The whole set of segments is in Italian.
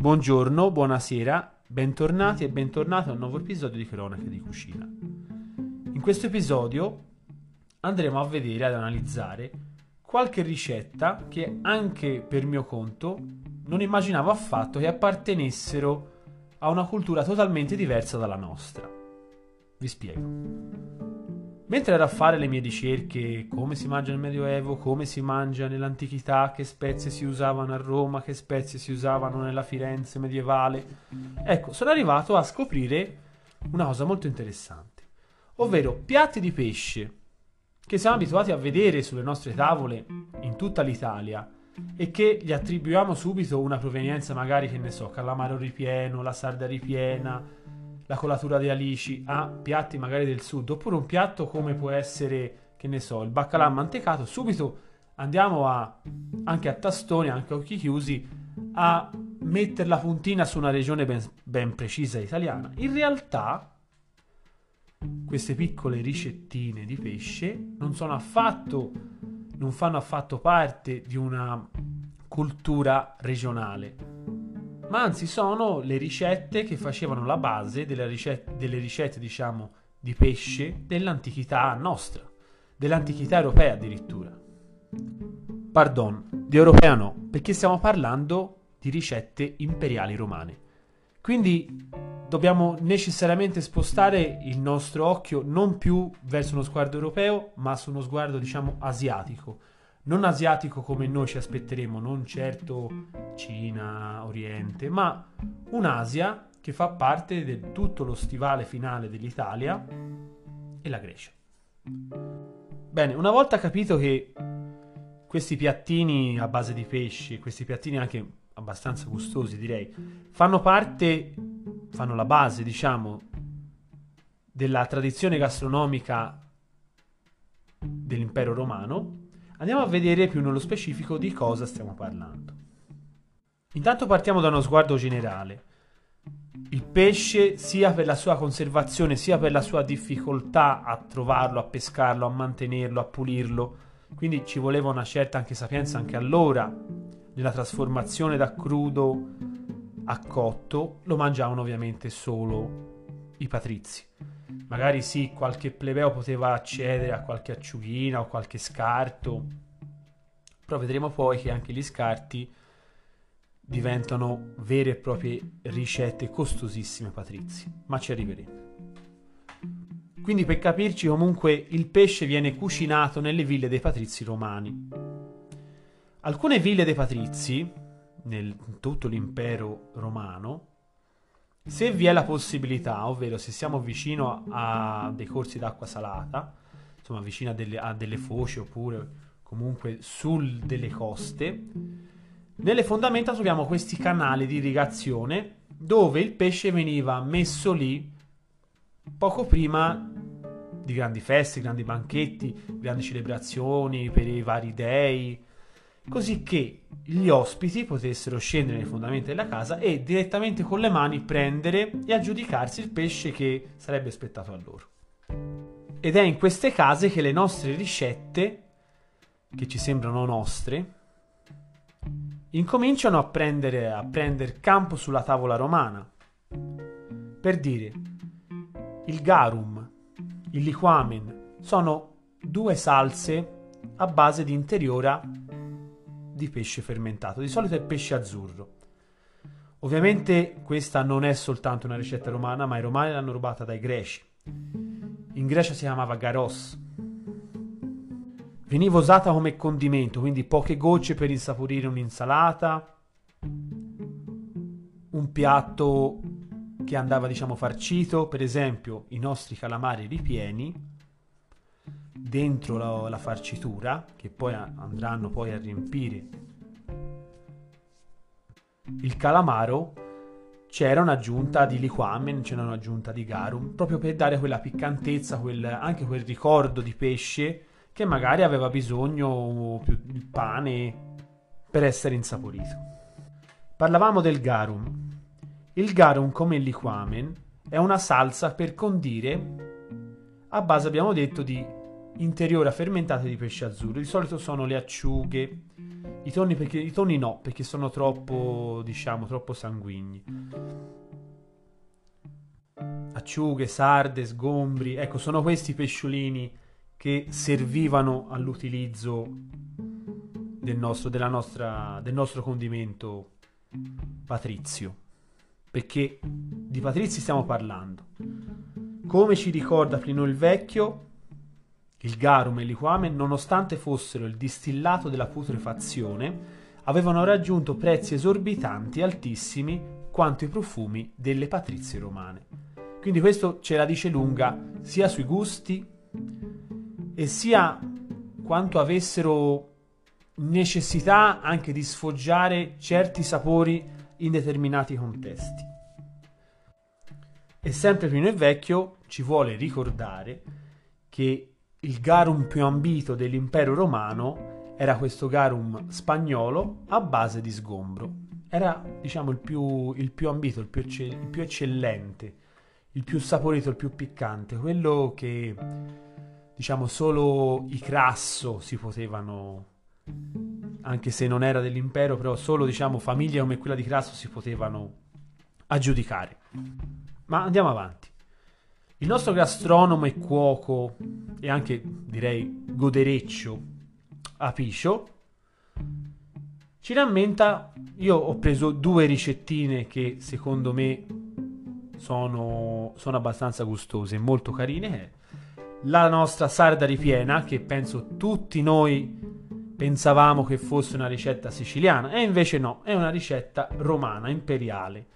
Buongiorno, buonasera, bentornati e bentornati a un nuovo episodio di Cronache di Cucina. In questo episodio andremo a vedere, ad analizzare qualche ricetta che anche per mio conto non immaginavo affatto che appartenessero a una cultura totalmente diversa dalla nostra. Vi spiego. Mentre ero a fare le mie ricerche, come si mangia nel Medioevo, come si mangia nell'antichità, che spezie si usavano a Roma, che spezie si usavano nella Firenze medievale, ecco, sono arrivato a scoprire una cosa molto interessante, ovvero piatti di pesce che siamo abituati a vedere sulle nostre tavole in tutta l'Italia e che gli attribuiamo subito una provenienza magari, che ne so, calamaro ripieno, la sarda ripiena, la colatura di alici a piatti magari del sud, oppure un piatto come può essere, che ne so, il baccalà mantecato, subito andiamo a, anche a tastoni, anche a occhi chiusi, a mettere la puntina su una regione ben, ben precisa italiana. In realtà, queste piccole ricettine di pesce non sono affatto, non fanno affatto parte di una cultura regionale ma anzi sono le ricette che facevano la base ricette, delle ricette diciamo, di pesce dell'antichità nostra, dell'antichità europea addirittura. Pardon, di europea no, perché stiamo parlando di ricette imperiali romane. Quindi dobbiamo necessariamente spostare il nostro occhio non più verso uno sguardo europeo, ma su uno sguardo, diciamo, asiatico non asiatico come noi ci aspetteremo, non certo Cina, Oriente, ma un'Asia che fa parte di tutto lo stivale finale dell'Italia e la Grecia. Bene, una volta capito che questi piattini a base di pesci, questi piattini anche abbastanza gustosi direi, fanno parte, fanno la base diciamo della tradizione gastronomica dell'impero romano, Andiamo a vedere più nello specifico di cosa stiamo parlando. Intanto partiamo da uno sguardo generale. Il pesce, sia per la sua conservazione, sia per la sua difficoltà a trovarlo, a pescarlo, a mantenerlo, a pulirlo, quindi ci voleva una certa anche sapienza anche allora nella trasformazione da crudo a cotto, lo mangiavano ovviamente solo i patrizi. Magari sì, qualche plebeo poteva accedere a qualche acciughina o qualche scarto, però vedremo poi che anche gli scarti diventano vere e proprie ricette costosissime patrizi, ma ci arriveremo. Quindi per capirci comunque il pesce viene cucinato nelle ville dei patrizi romani. Alcune ville dei patrizi, nel tutto l'impero romano, se vi è la possibilità, ovvero se siamo vicino a dei corsi d'acqua salata, insomma vicino a delle, a delle foci oppure comunque sul delle coste, nelle fondamenta troviamo questi canali di irrigazione dove il pesce veniva messo lì poco prima di grandi feste, grandi banchetti, grandi celebrazioni per i vari dei, così che gli ospiti potessero scendere nei fondamenti della casa e direttamente con le mani prendere e aggiudicarsi il pesce che sarebbe spettato a loro. Ed è in queste case che le nostre ricette, che ci sembrano nostre, incominciano a prendere, a prendere campo sulla tavola romana. Per dire, il garum, il liquamen sono due salse a base di interiora di pesce fermentato. Di solito è pesce azzurro. Ovviamente questa non è soltanto una ricetta romana, ma i romani l'hanno rubata dai greci. In Grecia si chiamava garos. Veniva usata come condimento, quindi poche gocce per insaporire un'insalata, un piatto che andava diciamo farcito, per esempio i nostri calamari ripieni dentro la, la farcitura che poi andranno poi a riempire il calamaro c'era un'aggiunta di liquamen, c'era un'aggiunta di garum, proprio per dare quella piccantezza, quel, anche quel ricordo di pesce che magari aveva bisogno più di pane per essere insaporito. Parlavamo del garum. Il garum, come il liquamen, è una salsa per condire a base, abbiamo detto, di interiora fermentate di pesce azzurro. Di solito sono le acciughe, I tonni, perché, I tonni no, perché sono troppo, diciamo, troppo sanguigni. Acciughe, sarde, sgombri, ecco, sono questi pesciolini che servivano all'utilizzo del nostro, nostra, del nostro condimento patrizio. Perché di patrizi stiamo parlando. Come ci ricorda Plinio il Vecchio, il garum e il liquame, nonostante fossero il distillato della putrefazione, avevano raggiunto prezzi esorbitanti altissimi quanto i profumi delle patrizie romane. Quindi questo ce la dice lunga sia sui gusti e sia quanto avessero necessità anche di sfoggiare certi sapori in determinati contesti. E sempre Pino e Vecchio ci vuole ricordare che il garum più ambito dell'impero romano era questo garum spagnolo a base di sgombro. Era, diciamo, il più, il più ambito, il più, il più eccellente, il più saporito, il più piccante, quello che, diciamo, solo i crasso si potevano anche se non era dell'impero, però solo diciamo famiglie come quella di Crasso si potevano aggiudicare. Ma andiamo avanti. Il nostro gastronomo e cuoco e anche direi godereccio Apicio ci rammenta, io ho preso due ricettine che secondo me sono, sono abbastanza gustose molto carine. La nostra sarda ripiena, che penso tutti noi pensavamo che fosse una ricetta siciliana e invece no, è una ricetta romana, imperiale,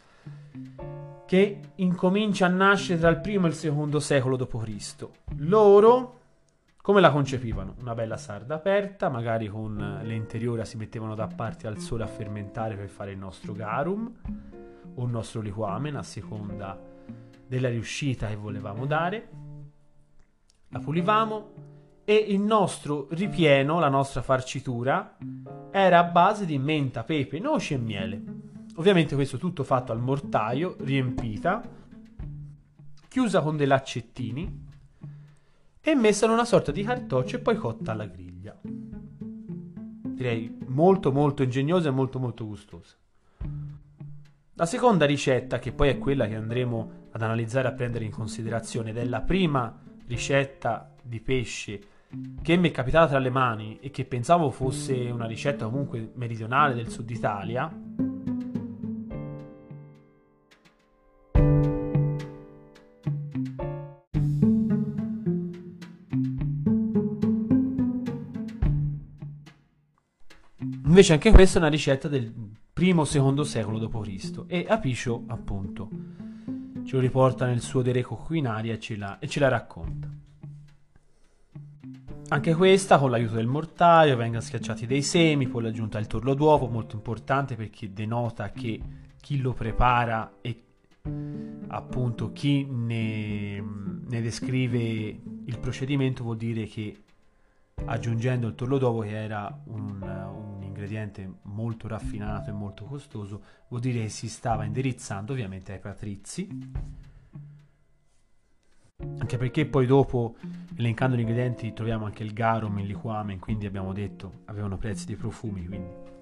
che incomincia a nascere tra il primo e il secondo secolo d.C. Loro come la concepivano? Una bella sarda aperta, magari con le interiora si mettevano da parte al sole a fermentare per fare il nostro garum o il nostro liquamen a seconda della riuscita che volevamo dare. La pulivamo, e il nostro ripieno, la nostra farcitura, era a base di menta, pepe, noci e miele. Ovviamente questo tutto fatto al mortaio, riempita, chiusa con dei laccettini e messa in una sorta di cartoccio e poi cotta alla griglia. Direi molto molto ingegnosa e molto molto gustosa. La seconda ricetta, che poi è quella che andremo ad analizzare e a prendere in considerazione, ed è la prima ricetta di pesce che mi è capitata tra le mani e che pensavo fosse una ricetta comunque meridionale del sud Italia, Invece anche questa è una ricetta del primo secondo secolo d.C. e Apicio appunto ce lo riporta nel suo De Reco Culinaria e e ce la racconta. Anche questa con l'aiuto del mortaio vengono schiacciati dei semi, poi l'aggiunta il torlo d'uovo, molto importante perché denota che chi lo prepara e appunto chi ne, ne descrive il procedimento vuol dire che aggiungendo il torlo d'uovo che era un, ingrediente molto raffinato e molto costoso vuol dire che si stava indirizzando ovviamente ai patrizi. Anche perché poi dopo, elencando gli ingredienti, troviamo anche il garum, il liquamen, quindi abbiamo detto avevano prezzi di profumi, quindi...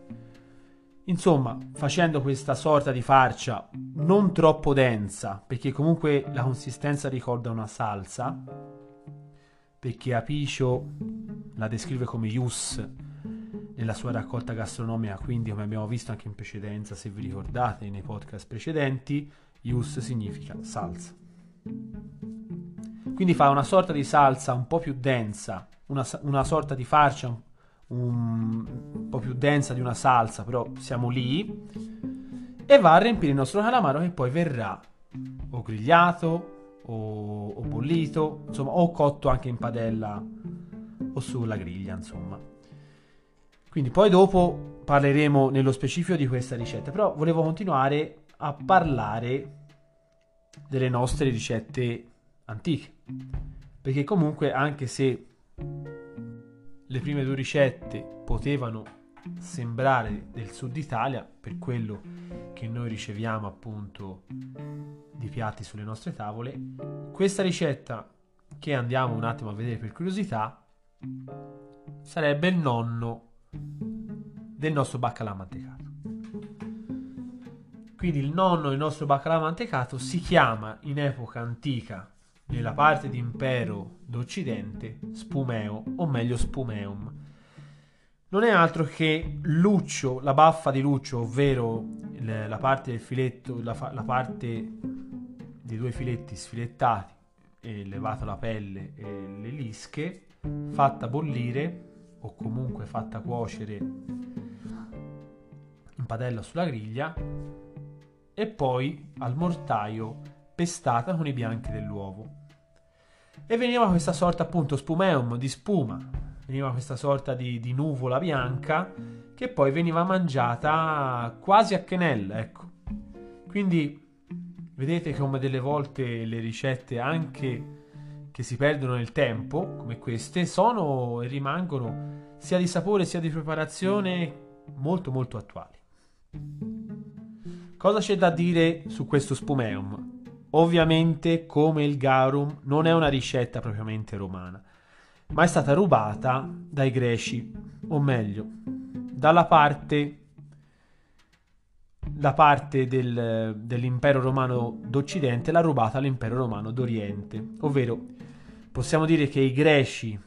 Insomma, facendo questa sorta di farcia non troppo densa, perché comunque la consistenza ricorda una salsa, perché Apicio la descrive come ius nella sua raccolta gastronomica, quindi come abbiamo visto anche in precedenza, se vi ricordate nei podcast precedenti, ius significa salsa. Quindi fa una sorta di salsa un po' più densa, una, una sorta di farcia un, un, po' più densa di una salsa, però siamo lì. E va a riempire il nostro calamaro che poi verrà o grigliato o, o bollito, insomma, o cotto anche in padella o sulla griglia, insomma. Quindi poi dopo parleremo nello specifico di questa ricetta, però volevo continuare a parlare delle nostre ricette antiche. Perché comunque anche se le prime due ricette potevano sembrare del sud Italia, per quello che noi riceviamo appunto di piatti sulle nostre tavole, questa ricetta che andiamo un attimo a vedere per curiosità sarebbe il nonno del nostro baccalà mantecato. Quindi il nonno del nostro baccalà mantecato si chiama in epoca antica, nella parte di impero d'Occidente, spumeo o meglio spumeum. Non è altro che Luccio, la baffa di Luccio, ovvero la parte del filetto, la, la parte dei due filetti sfilettati e levato la pelle e le lische, fatta bollire o comunque fatta cuocere in padella sulla griglia e poi al mortaio pestata con i bianchi dell'uovo. E veniva questa sorta appunto spumeum di spuma, veniva questa sorta di, di nuvola bianca che poi veniva mangiata quasi a quenelle, ecco. Quindi vedete come delle volte le ricette anche che si perdono nel tempo, come queste, sono e rimangono sia di sapore sia di preparazione molto molto attuali. Cosa c'è da dire su questo spumeum? Ovviamente, come il garum, non è una ricetta propriamente romana, ma è stata rubata dai greci, o meglio, dalla parte, la parte del, dell'impero romano d'Occidente l'ha rubata all'impero romano d'Oriente, ovvero possiamo dire che i greci,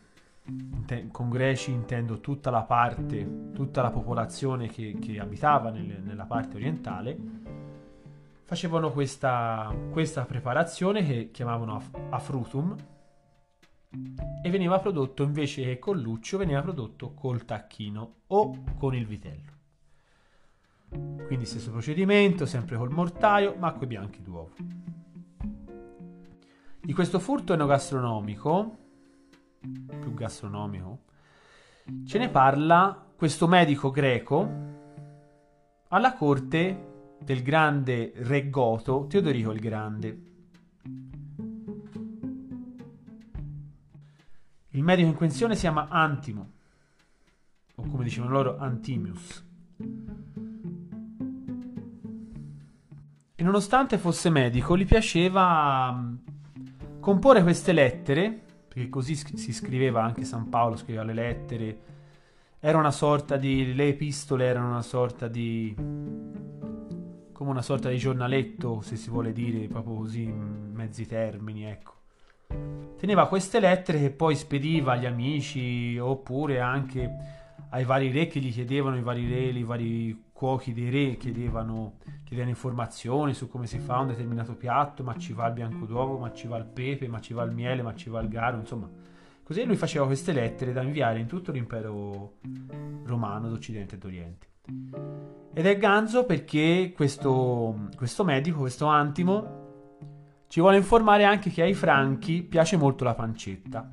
con greci intendo tutta la parte, tutta la popolazione che, che abitava nel, nella parte orientale, facevano questa, questa preparazione che chiamavano af- afrutum e veniva prodotto invece che con luccio veniva prodotto col tacchino o con il vitello. Quindi stesso procedimento, sempre col mortaio, ma con i bianchi d'uovo. Di questo furto enogastronomico, più gastronomico, ce ne parla questo medico greco alla corte del grande re goto Teodorico il Grande. Il medico in questione si chiama Antimo, o come dicevano loro Antimius. E nonostante fosse medico, gli piaceva comporre queste lettere, perché così si scriveva anche San Paolo, scriveva le lettere, era una sorta di... le epistole erano una sorta di come una sorta di giornaletto, se si vuole dire proprio così in mezzi termini, ecco. Teneva queste lettere che poi spediva agli amici oppure anche ai vari re che gli chiedevano, i vari re, i vari cuochi dei re chiedevano, chiedevano informazioni su come si fa un determinato piatto, ma ci va il bianco d'uovo, ma ci va il pepe, ma ci va il miele, ma ci va il garo, insomma. Così lui faceva queste lettere da inviare in tutto l'impero romano d'Occidente e d'Oriente. Ed è ganzo perché questo, questo medico, questo Antimo, ci vuole informare anche che ai franchi piace molto la pancetta.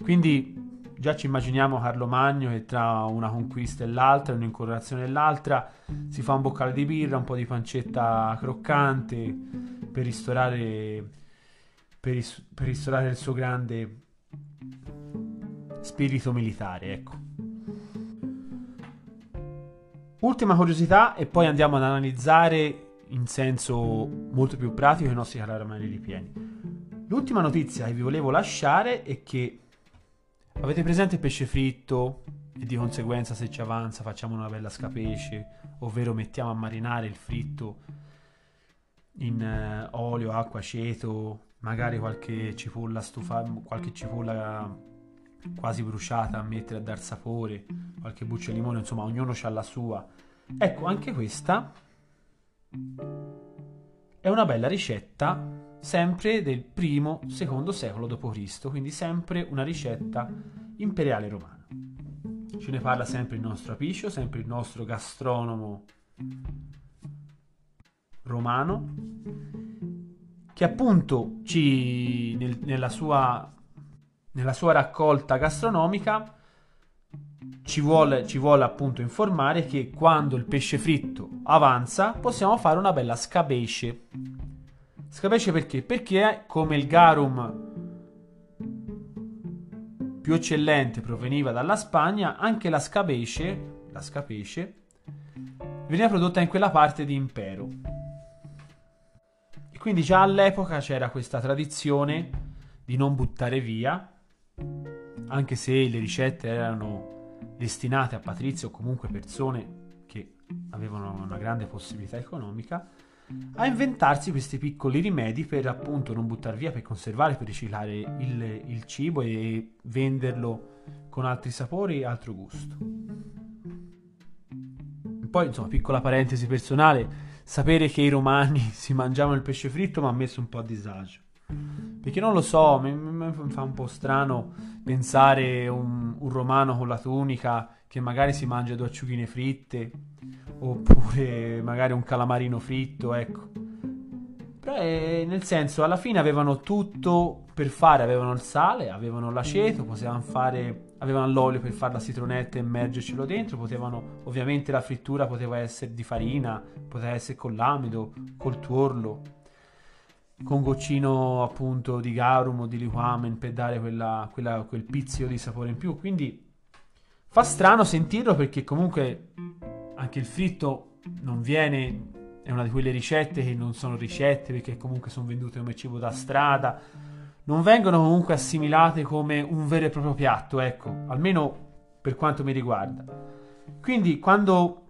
Quindi già ci immaginiamo Carlo Magno che tra una conquista e l'altra, un'incoronazione e l'altra, si fa un boccale di birra, un po' di pancetta croccante per ristorare, per, ris- per ristorare il suo grande spirito militare, ecco. Ultima curiosità e poi andiamo ad analizzare in senso molto più pratico i nostri caramelli ripieni. L'ultima notizia che vi volevo lasciare è che avete presente il pesce fritto e di conseguenza se ci avanza facciamo una bella scapesce, ovvero mettiamo a marinare il fritto in uh, olio, acqua, aceto, magari qualche cipolla stufata, qualche cipolla quasi bruciata a mettere a dar sapore, qualche buccia di limone, insomma ognuno ha la sua. Ecco, anche questa è una bella ricetta sempre del primo, secondo secolo d.C., quindi sempre una ricetta imperiale romana. Ce ne parla sempre il nostro Apicio, sempre il nostro gastronomo romano, che appunto ci, nel, nella sua nella sua raccolta gastronomica ci vuole, ci vuole, appunto informare che quando il pesce fritto avanza possiamo fare una bella scabesce. Scabesce perché? Perché come il garum più eccellente proveniva dalla Spagna, anche la scabesce, la scapesce veniva prodotta in quella parte di impero. E quindi già all'epoca c'era questa tradizione di non buttare via anche se le ricette erano destinate a patrizi o comunque persone che avevano una grande possibilità economica, a inventarsi questi piccoli rimedi per appunto non buttare via, per conservare, per riciclare il, il cibo e venderlo con altri sapori e altro gusto. Poi, insomma, piccola parentesi personale, sapere che i romani si mangiavano il pesce fritto mi ha messo un po' a disagio. Perché non lo so, mi, mi fa un po' strano pensare un, un romano con la tunica che magari si mangia due acciughine fritte oppure magari un calamarino fritto, ecco. Però eh, nel senso, alla fine avevano tutto per fare, avevano il sale, avevano l'aceto, potevano fare, avevano l'olio per fare la citronetta e immergercelo dentro, potevano, ovviamente la frittura poteva essere di farina, poteva essere con l'amido, col tuorlo, con goccino appunto di garum o di liquamen per dare quella, quella, quel pizzico di sapore in più, quindi fa strano sentirlo perché comunque anche il fritto non viene, è una di quelle ricette che non sono ricette perché comunque sono vendute come cibo da strada, non vengono comunque assimilate come un vero e proprio piatto, ecco, almeno per quanto mi riguarda. Quindi quando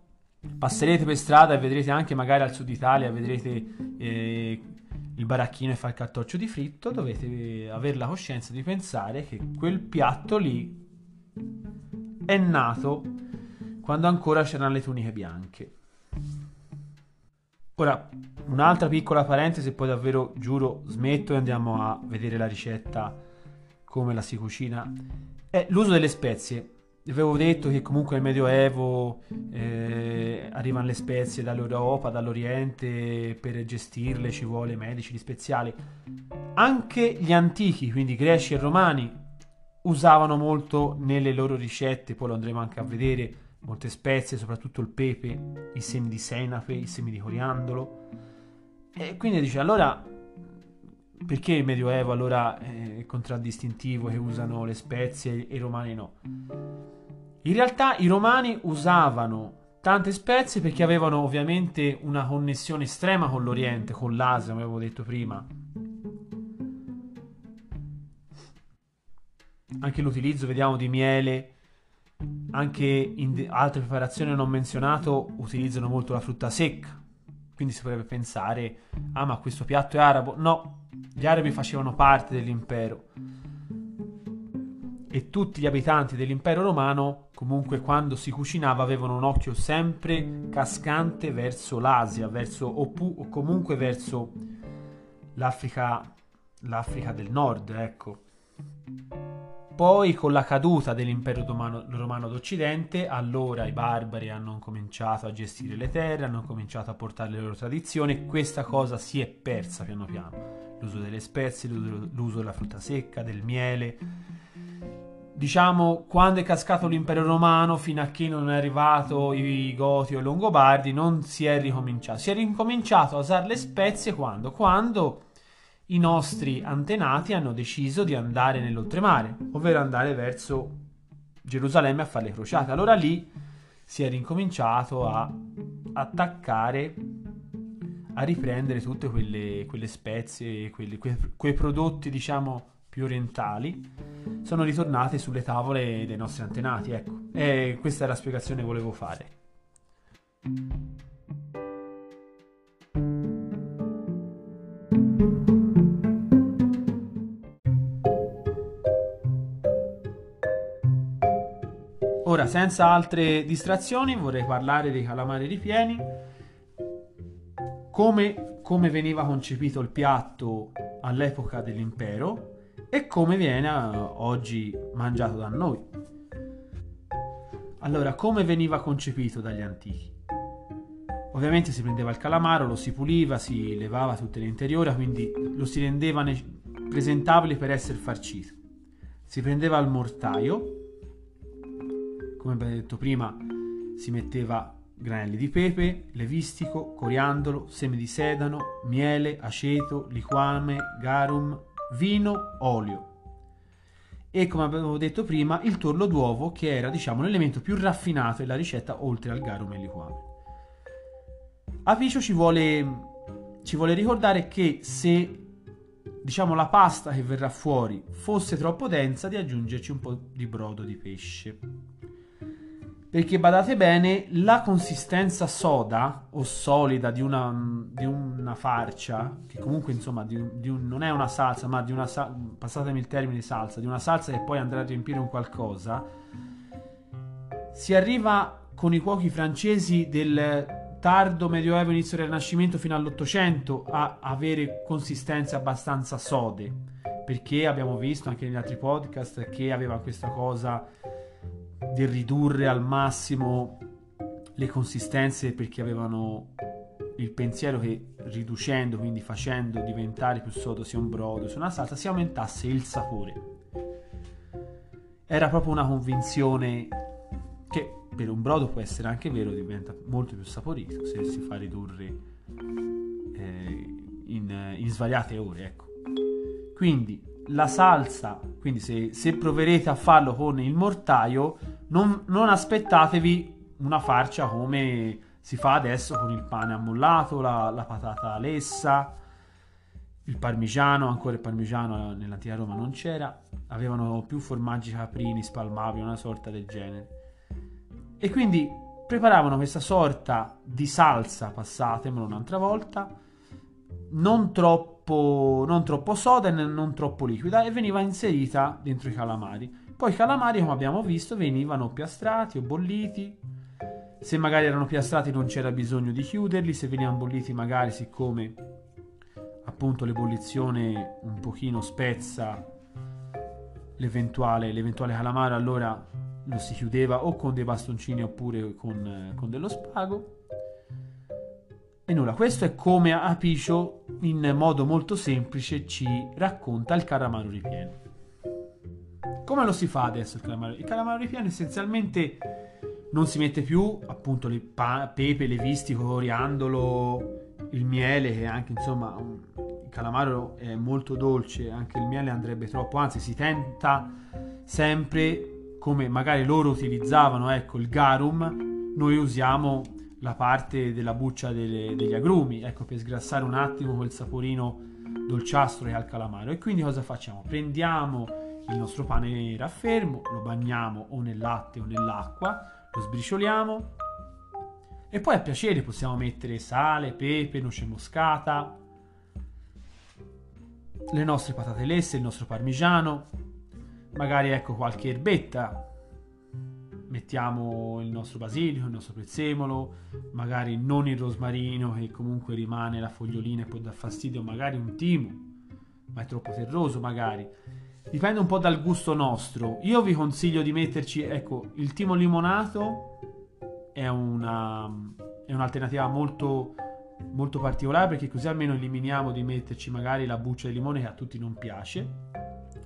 passerete per strada e vedrete anche magari al sud Italia, vedrete eh, il baracchino e fa il cartoccio di fritto, dovete avere la coscienza di pensare che quel piatto lì è nato quando ancora c'erano le tuniche bianche. Ora, un'altra piccola parentesi, poi davvero giuro smetto e andiamo a vedere la ricetta come la si cucina. È l'uso delle spezie. Avevo detto che comunque nel Medioevo eh, arrivano le spezie dall'Europa, dall'Oriente, per gestirle ci vuole medici di speziali. Anche gli antichi, quindi greci e romani, usavano molto nelle loro ricette, poi lo andremo anche a vedere, molte spezie, soprattutto il pepe, i semi di senape, i semi di coriandolo. E quindi dice, allora, perché il Medioevo allora è contraddistintivo che usano le spezie e i romani no? In realtà i romani usavano tante spezie perché avevano ovviamente una connessione estrema con l'Oriente, con l'Asia, come avevo detto prima. Anche l'utilizzo, vediamo, di miele anche in altre preparazioni non menzionato utilizzano molto la frutta secca. Quindi si potrebbe pensare, ah ma questo piatto è arabo. No, gli arabi facevano parte dell'impero. E tutti gli abitanti dell'impero romano, comunque quando si cucinava, avevano un occhio sempre cascante verso l'Asia, verso, oppu- o comunque verso l'Africa, l'Africa del Nord, ecco. Poi con la caduta dell'impero romano, romano d'Occidente, allora i barbari hanno cominciato a gestire le terre, hanno cominciato a portare le loro tradizioni e questa cosa si è persa piano piano. L'uso delle spezie, l'uso della frutta secca, del miele. Diciamo, quando è cascato l'impero romano, fino a che non è arrivato i Goti o i Longobardi, non si è ricominciato. Si è ricominciato a usare le spezie quando? Quando i nostri antenati hanno deciso di andare nell'oltremare, ovvero andare verso Gerusalemme a fare le crociate. Allora lì si è ricominciato a attaccare, a riprendere tutte quelle, quelle spezie, quelli, que, quei prodotti, diciamo, più orientali, sono ritornate sulle tavole dei nostri antenati. Ecco, e questa è la spiegazione che volevo fare. Senza altre distrazioni, vorrei parlare dei calamari ripieni. Come, come veniva concepito il piatto all'epoca dell'impero e come viene eh, oggi mangiato da noi. Allora, come veniva concepito dagli antichi? Ovviamente si prendeva il calamaro, lo si puliva, si levava tutte le interiora, quindi lo si rendeva ne- presentabile per essere farcito. Si prendeva il mortaio, come abbiamo detto prima, si metteva granelli di pepe, levistico, coriandolo, semi di sedano, miele, aceto, liquame, garum, vino, olio. E come avevo detto prima, il torlo d'uovo che era, diciamo, l'elemento più raffinato della ricetta oltre al garum e al liquame. A ci vuole, ci vuole ricordare che se diciamo la pasta che verrà fuori fosse troppo densa di aggiungerci un po' di brodo di pesce Perché badate bene, la consistenza soda o solida di una, di una farcia, che comunque insomma di di un, non è una salsa, ma di una passatemi il termine salsa, di una salsa che poi andrà a riempire un qualcosa, si arriva con i cuochi francesi del tardo medioevo, inizio del Rinascimento fino all'Ottocento a avere consistenze abbastanza sode, perché abbiamo visto anche negli altri podcast che aveva questa cosa di ridurre al massimo le consistenze perché avevano il pensiero che riducendo, quindi facendo diventare più sodo sia un brodo sia una salsa, si aumentasse il sapore. Era proprio una convinzione che per un brodo può essere anche vero, diventa molto più saporito se si fa ridurre eh, in, in svariate ore. Ecco. Quindi la salsa, quindi se, se, proverete a farlo con il mortaio, non, non, aspettatevi una farcia come si fa adesso con il pane ammollato, la, la patata lessa, il parmigiano, ancora il parmigiano nell'antica Roma non c'era, avevano più formaggi caprini, spalmabili, una sorta del genere. E quindi preparavano questa sorta di salsa, passatemelo un'altra volta, non troppo troppo, non troppo soda e non troppo liquida e veniva inserita dentro i calamari. Poi i calamari, come abbiamo visto, venivano piastrati o bolliti. Se magari erano piastrati non c'era bisogno di chiuderli, se venivano bolliti magari siccome appunto l'ebollizione un pochino spezza l'eventuale, l'eventuale calamaro, allora lo si chiudeva o con dei bastoncini oppure con, con dello spago. E nulla, questo è come Apicio in modo molto semplice ci racconta il calamaro ripieno. Come lo si fa adesso il calamaro? Il calamaro ripieno essenzialmente non si mette più appunto le pa- pepe, le visti, coriandolo, il miele che anche insomma il calamaro è molto dolce, anche il miele andrebbe troppo, anzi si tenta sempre come magari loro utilizzavano, ecco il garum, noi usiamo la parte della buccia delle, degli agrumi, ecco per sgrassare un attimo quel saporino dolciastro ha il calamaro. E quindi cosa facciamo? Prendiamo il nostro pane raffermo, lo bagniamo o nel latte o nell'acqua, lo sbricioliamo e poi a piacere possiamo mettere sale, pepe, noce moscata, le nostre patate lesse, il nostro parmigiano, magari ecco qualche erbetta mettiamo il nostro basilico, il nostro prezzemolo, magari non il rosmarino che comunque rimane la fogliolina e può dar fastidio, magari un timo, ma è troppo terroso magari. Dipende un po' dal gusto nostro. Io vi consiglio di metterci, ecco, il timo limonato è, una, è un'alternativa molto, molto particolare perché così almeno eliminiamo di metterci magari la buccia di limone che a tutti non piace.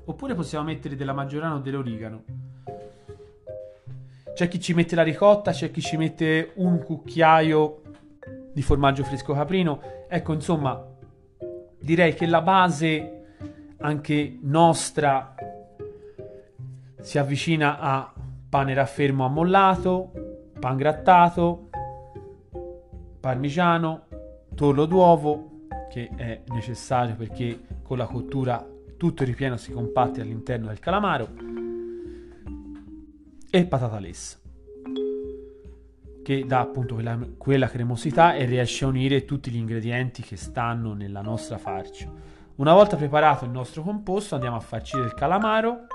Oppure possiamo mettere della maggiorana o dell'origano c'è chi ci mette la ricotta, c'è chi ci mette un cucchiaio di formaggio fresco caprino. Ecco, insomma, direi che la base anche nostra si avvicina a pane raffermo ammollato, pan grattato, parmigiano, torlo d'uovo che è necessario perché con la cottura tutto il ripieno si compatte all'interno del calamaro e patata lessa che dà appunto quella, quella, cremosità e riesce a unire tutti gli ingredienti che stanno nella nostra farcia. Una volta preparato il nostro composto andiamo a farcire il calamaro,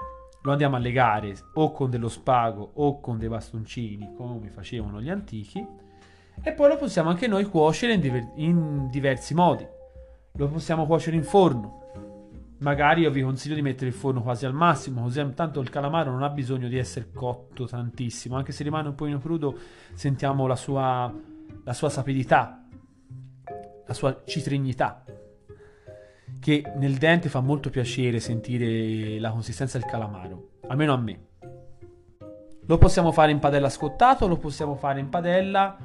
lo andiamo a legare o con dello spago o con dei bastoncini come facevano gli antichi e poi lo possiamo anche noi cuocere in, diver- in diversi modi. Lo possiamo cuocere in forno, magari io vi consiglio di mettere il forno quasi al massimo, così tanto il calamaro non ha bisogno di essere cotto tantissimo, anche se rimane un po' crudo sentiamo la sua, la sua sapidità, la sua citrignità, che nel dente fa molto piacere sentire la consistenza del calamaro, almeno a me. Lo possiamo fare in padella scottato, lo possiamo fare in padella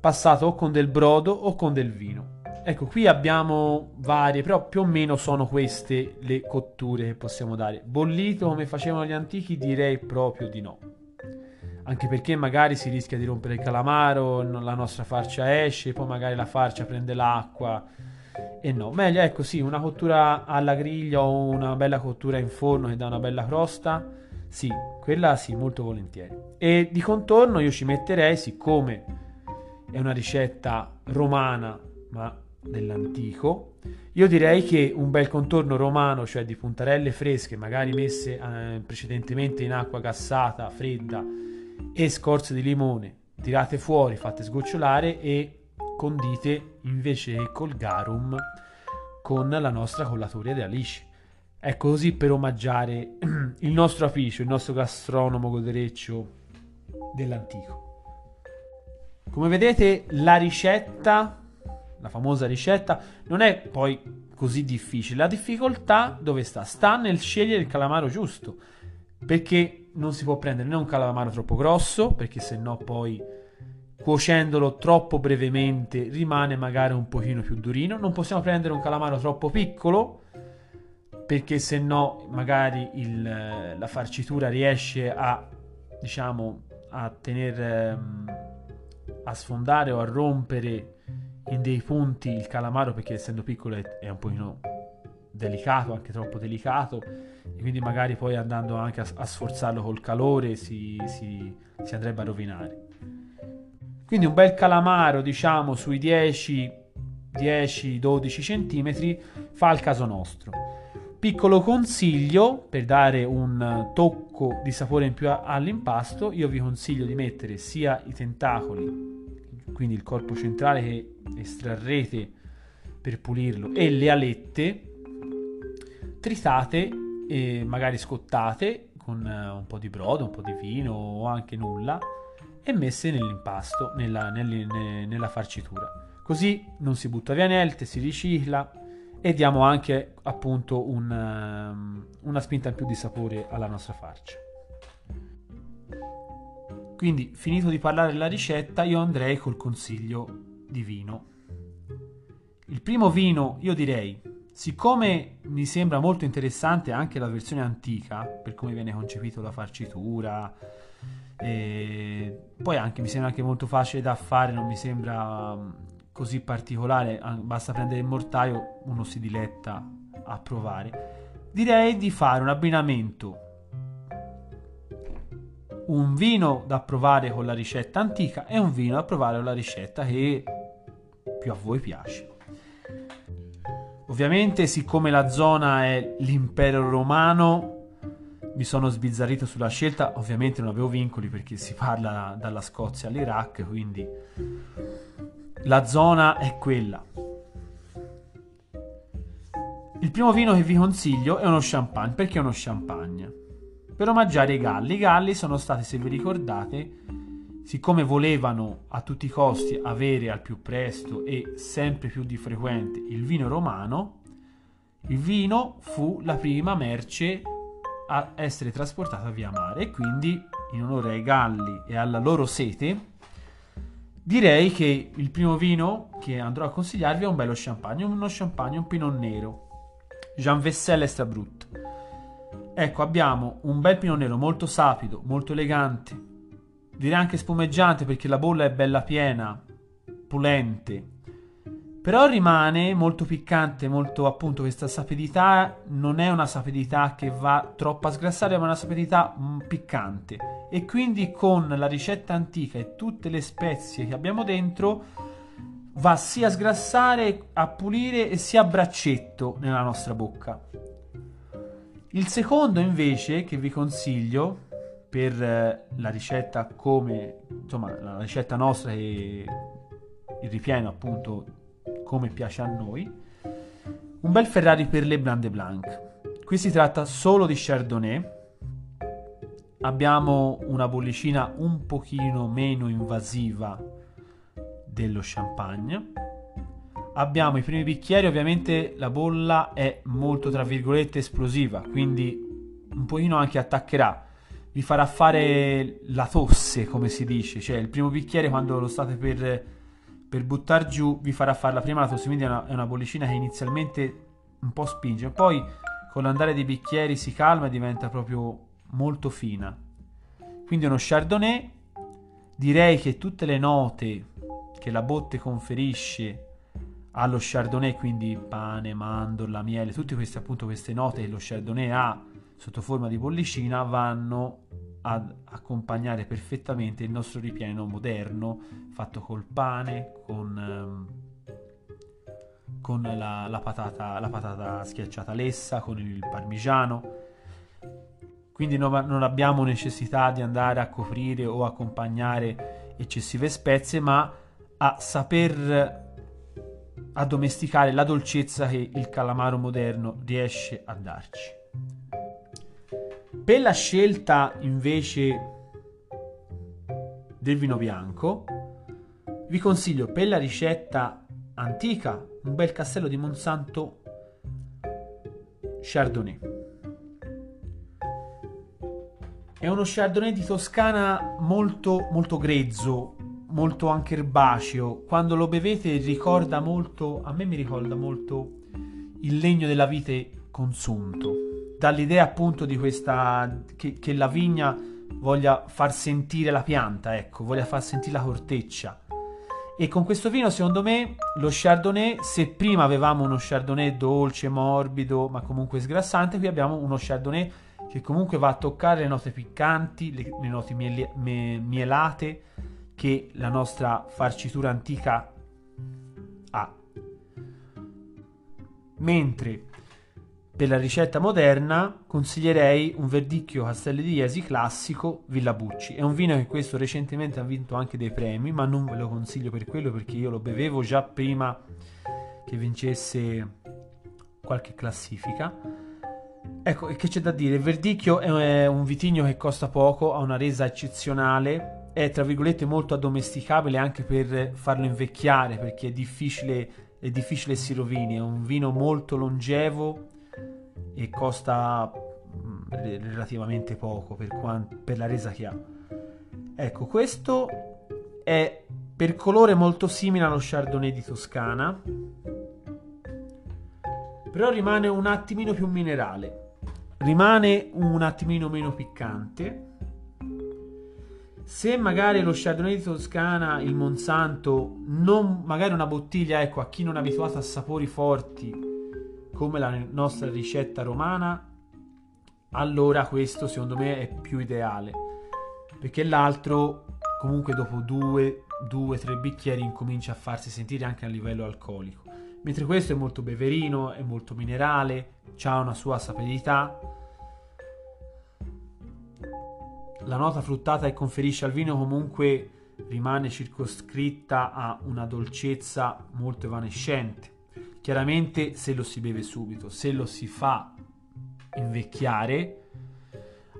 passato o con del brodo o con del vino. Ecco, qui abbiamo varie, però più o meno sono queste le cotture che possiamo dare. Bollito come facevano gli antichi direi proprio di no. Anche perché magari si rischia di rompere il calamaro, la nostra farcia esce, poi magari la farcia prende l'acqua. E no, meglio è così, una cottura alla griglia o una bella cottura in forno che dà una bella crosta Sì, quella sì, molto volentieri. E di contorno io ci metterei, siccome è una ricetta romana, ma dell'antico, io direi che un bel contorno romano, cioè di puntarelle fresche, magari messe eh, precedentemente in acqua gassata, fredda, e scorze di limone, tirate fuori, fatte sgocciolare e condite invece col garum con la nostra collatoria di alice. È così per omaggiare il nostro apicio, il nostro gastronomo godereccio dell'antico. Come vedete la ricetta, la famosa ricetta, non è poi così difficile. La difficoltà dove sta? Sta nel scegliere il calamaro giusto. Perché non si può prendere né un calamaro troppo grosso, perché sennò poi cuocendolo troppo brevemente rimane magari un pochino più durino. Non possiamo prendere un calamaro troppo piccolo, perché se no magari il, la farcitura riesce a diciamo a tenere ehm, a sfondare o a rompere in dei punti il calamaro perché essendo piccolo è, è un pochino delicato anche troppo delicato e quindi magari poi andando anche a, a sforzarlo col calore si, si, si andrebbe a rovinare. Quindi un bel calamaro diciamo sui 10 10-12 cm fa il caso nostro. Piccolo consiglio per dare un tocco di sapore in più all'impasto, io vi consiglio di mettere sia i tentacoli, quindi il corpo centrale che estrarrete per pulirlo, e le alette tritate e magari scottate con eh, un po' di brodo, un po' di vino o anche nulla e messe nell'impasto, nella, nella, nella farcitura. Così non si butta via niente, si ricicla e diamo anche appunto un, um, una spinta in più di sapore alla nostra farcia. Quindi finito di parlare della ricetta io andrei col consiglio di vino. Il primo vino io direi, siccome mi sembra molto interessante anche la versione antica per come viene concepito la farcitura, e poi anche mi sembra anche molto facile da fare, non mi sembra così particolare, basta prendere il mortaio, uno si diletta a provare. Direi di fare un abbinamento un vino da provare con la ricetta antica e un vino da provare con la ricetta che più a voi piace. Ovviamente, siccome la zona è l'impero romano, mi sono sbizzarrito sulla scelta. Ovviamente non avevo vincoli perché si parla dalla Scozia all'Iraq, quindi la zona è quella. Il primo vino che vi consiglio è uno champagne. Perché uno champagne? Per omaggiare i Galli. I Galli sono stati, se vi ricordate, siccome volevano a tutti i costi avere al più presto e sempre più di frequente il vino romano, il vino fu la prima merce a essere trasportata via mare e quindi in onore ai Galli e alla loro sete Direi che il primo vino che andrò a consigliarvi è un bello champagne, uno champagne, un pinot nero. Jean Vessel Estabrut. Ecco, abbiamo un bel pinot nero molto sapido, molto elegante, direi anche spumeggiante perché la bolla è bella piena, pulente, però rimane molto piccante, molto appunto questa sapidità non è una sapidità che va troppo a sgrassare, ma una sapidità mm, piccante. E quindi con la ricetta antica e tutte le spezie che abbiamo dentro va sia a sgrassare, a pulire e sia a braccetto nella nostra bocca. Il secondo invece che vi consiglio per eh, la ricetta come insomma la ricetta nostra e il ripieno appunto come piace a noi, un bel Ferrari per le Blande Blanc. Qui si tratta solo di Chardonnay. Abbiamo una bollicina un pochino meno invasiva dello champagne. Abbiamo i primi bicchieri, ovviamente la bolla è molto tra virgolette esplosiva, quindi un pochino anche attaccherà. Vi farà fare la tosse, come si dice, cioè il primo bicchiere quando lo state per per buttar giù vi farà fare la prima la tosse, quindi è una, è una bollicina che inizialmente un po' spinge, poi con l'andare dei bicchieri si calma e diventa proprio molto fina. Quindi uno chardonnay, direi che tutte le note che la botte conferisce allo chardonnay, quindi pane, mandorla, miele, tutte queste appunto queste note che lo chardonnay ha sotto forma di bollicina vanno ad accompagnare perfettamente il nostro ripieno moderno fatto col pane, con, ehm, con la, la, patata, la patata schiacciata lessa, con il parmigiano. Quindi non, abbiamo necessità di andare a coprire o accompagnare eccessive spezie, ma a saper addomesticare la dolcezza che il calamaro moderno riesce a darci. Per la scelta invece del vino bianco, vi consiglio per la ricetta antica un bel castello di Monsanto Chardonnay. È uno Chardonnay di Toscana molto, molto grezzo, molto anche erbaceo. Quando lo bevete ricorda molto, a me mi ricorda molto il legno della vite consunto. Dall'idea appunto di questa che, che la vigna voglia far sentire la pianta, ecco, voglia far sentire la corteccia. E con questo vino, secondo me, lo Chardonnay, se prima avevamo uno Chardonnay dolce, morbido, ma comunque sgrassante, qui abbiamo uno Chardonnay che comunque va a toccare le note piccanti, le, le note miele, me, mielate, che la nostra farcitura antica ha. Mentre per la ricetta moderna consiglierei un verdicchio Castelli di Iesi classico Villa Bucci. È un vino che questo recentemente ha vinto anche dei premi, ma non ve lo consiglio per quello perché io lo bevevo già prima che vincesse qualche classifica. Ecco, che c'è da dire? Il verdicchio è un vitigno che costa poco, ha una resa eccezionale, è tra virgolette molto addomesticabile anche per farlo invecchiare perché è difficile, è difficile si rovini, è un vino molto longevo e costa mm, relativamente poco per, quant- per la resa che ha. Ecco, questo è per colore molto simile allo Chardonnay di Toscana, però rimane un attimino più minerale, rimane un attimino meno piccante se magari lo Chardonnay di Toscana, il Monsanto, non, magari una bottiglia, ecco, a chi non è abituato a sapori forti come la nostra ricetta romana, allora questo secondo me è più ideale. Perché l'altro, comunque dopo due, due, tre bicchieri incomincia a farsi sentire anche a livello alcolico. Mentre questo è molto beverino, è molto minerale, ha una sua sapidità la nota fruttata che conferisce al vino comunque rimane circoscritta a una dolcezza molto evanescente. Chiaramente se lo si beve subito, se lo si fa invecchiare,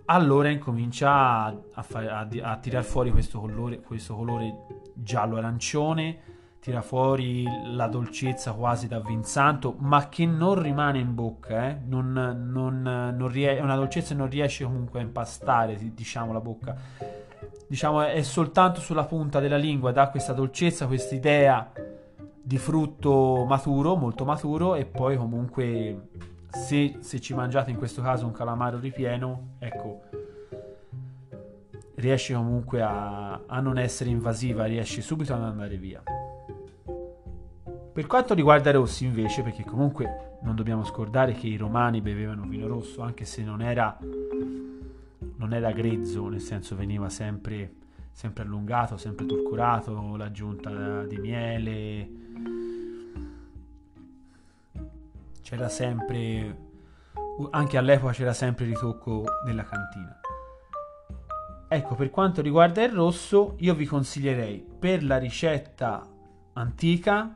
allora incomincia a, a, a, a tirar fuori questo colore, questo colore giallo-arancione tira fuori la dolcezza quasi da Vinsanto, ma che non rimane in bocca, eh? non, non, non rie- è una dolcezza che non riesce comunque a impastare, diciamo, la bocca. Diciamo, è soltanto sulla punta della lingua, dà questa dolcezza, questa idea di frutto maturo, molto maturo, e poi comunque se, se ci mangiate in questo caso un calamaro ripieno, ecco, riesce comunque a, a non essere invasiva, riesce subito ad andare via. Per quanto riguarda rossi invece, perché comunque non dobbiamo scordare che i romani bevevano vino rosso, anche se non era, non era grezzo, nel senso veniva sempre, sempre allungato, sempre turcurato, l'aggiunta di miele, c'era sempre, anche all'epoca c'era sempre il ritocco della cantina. Ecco, per quanto riguarda il rosso, io vi consiglierei per la ricetta antica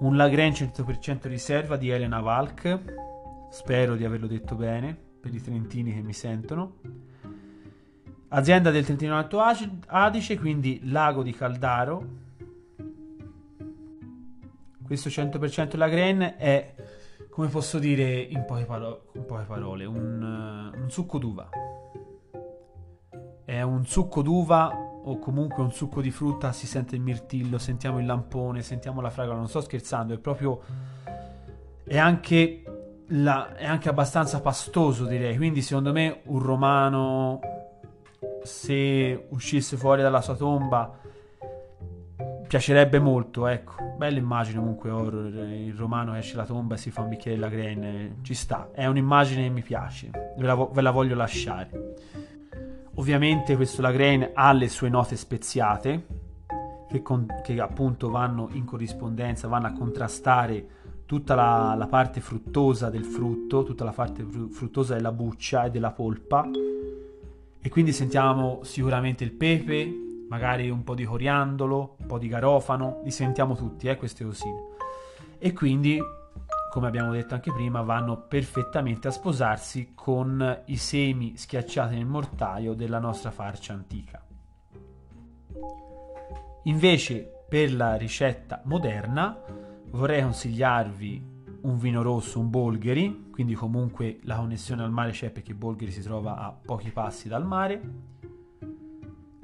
un Lagrange 100% riserva di Elena Valk. Spero di averlo detto bene per i trentini che mi sentono. Azienda del Trentino Alto Adige, quindi Lago di Caldaro. Questo 100% Lagrange è, come posso dire in poche, paro- in poche parole, un, un succo d'uva. È un succo d'uva o comunque un succo di frutta si sente il mirtillo, sentiamo il lampone, sentiamo la fragola, non sto scherzando, è proprio è anche, la, è anche abbastanza pastoso direi, quindi secondo me un romano se uscisse fuori dalla sua tomba piacerebbe molto, ecco. Bella immagine comunque horror, il romano esce la tomba e si fa un bicchiere della grain, ci sta. È un'immagine che mi piace, ve la, ve la voglio lasciare. Ovviamente questo Lagrange ha le sue note speziate, che, con, che, appunto vanno in corrispondenza, vanno a contrastare tutta la, la, parte fruttosa del frutto, tutta la parte fruttosa della buccia e della polpa. E quindi sentiamo sicuramente il pepe, magari un po' di coriandolo, un po' di garofano, li sentiamo tutti, eh, queste cosine. E quindi, come abbiamo detto anche prima, vanno perfettamente a sposarsi con i semi schiacciati nel mortaio della nostra farcia antica. Invece, per la ricetta moderna, vorrei consigliarvi un vino rosso, un Bolgheri, quindi comunque la connessione al mare c'è perché Bolgheri si trova a pochi passi dal mare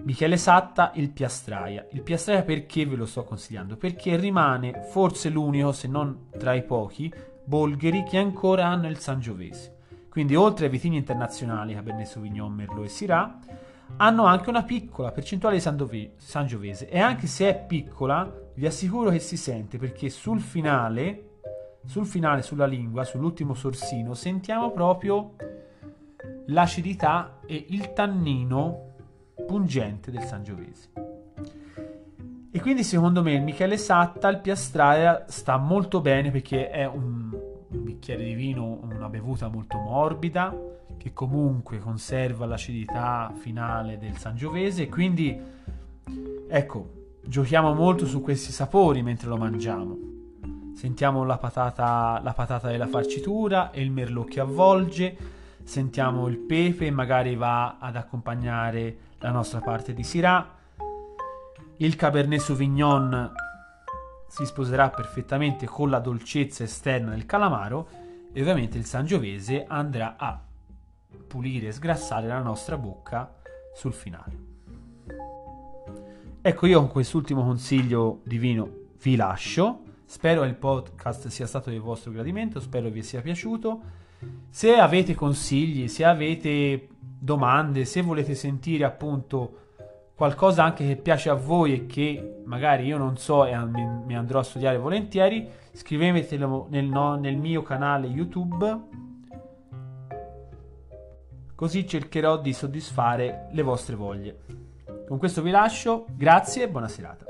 Michele Satta, il Piastraia. Il Piastraia perché ve lo sto consigliando? Perché rimane forse l'unico, se non tra i pochi, bolgheri che ancora hanno il Sangiovese. Quindi oltre ai vitini internazionali Cabernet Sauvignon, Merlot e Syrah, hanno anche una piccola percentuale di Sangiovese e anche se è piccola vi assicuro che si sente perché sul finale, sul finale sulla lingua, sull'ultimo sorsino, sentiamo proprio l'acidità e il tannino pungente del Sangiovese. E quindi secondo me il Michele Satta, il Piastraya, sta molto bene perché è un, un bicchiere di vino, una bevuta molto morbida, che comunque conserva l'acidità finale del Sangiovese. Quindi, ecco, giochiamo molto su questi sapori mentre lo mangiamo. Sentiamo la patata, la patata della farcitura e il merlot che avvolge, sentiamo il pepe, magari va ad accompagnare la nostra parte di Syrah. Il Cabernet Sauvignon si sposerà perfettamente con la dolcezza esterna del calamaro e ovviamente il Sangiovese andrà a pulire e sgrassare la nostra bocca sul finale. Ecco, io con quest'ultimo consiglio di vino vi lascio. Spero il podcast sia stato di vostro gradimento, spero vi sia piaciuto. Se avete consigli, se avete domande, se volete sentire appunto qualcosa anche che piace a voi e che magari io non so e mi andrò a studiare volentieri, scrivetelo nel, no, nel mio canale YouTube. Così cercherò di soddisfare le vostre voglie. Con questo vi lascio, grazie e buona serata.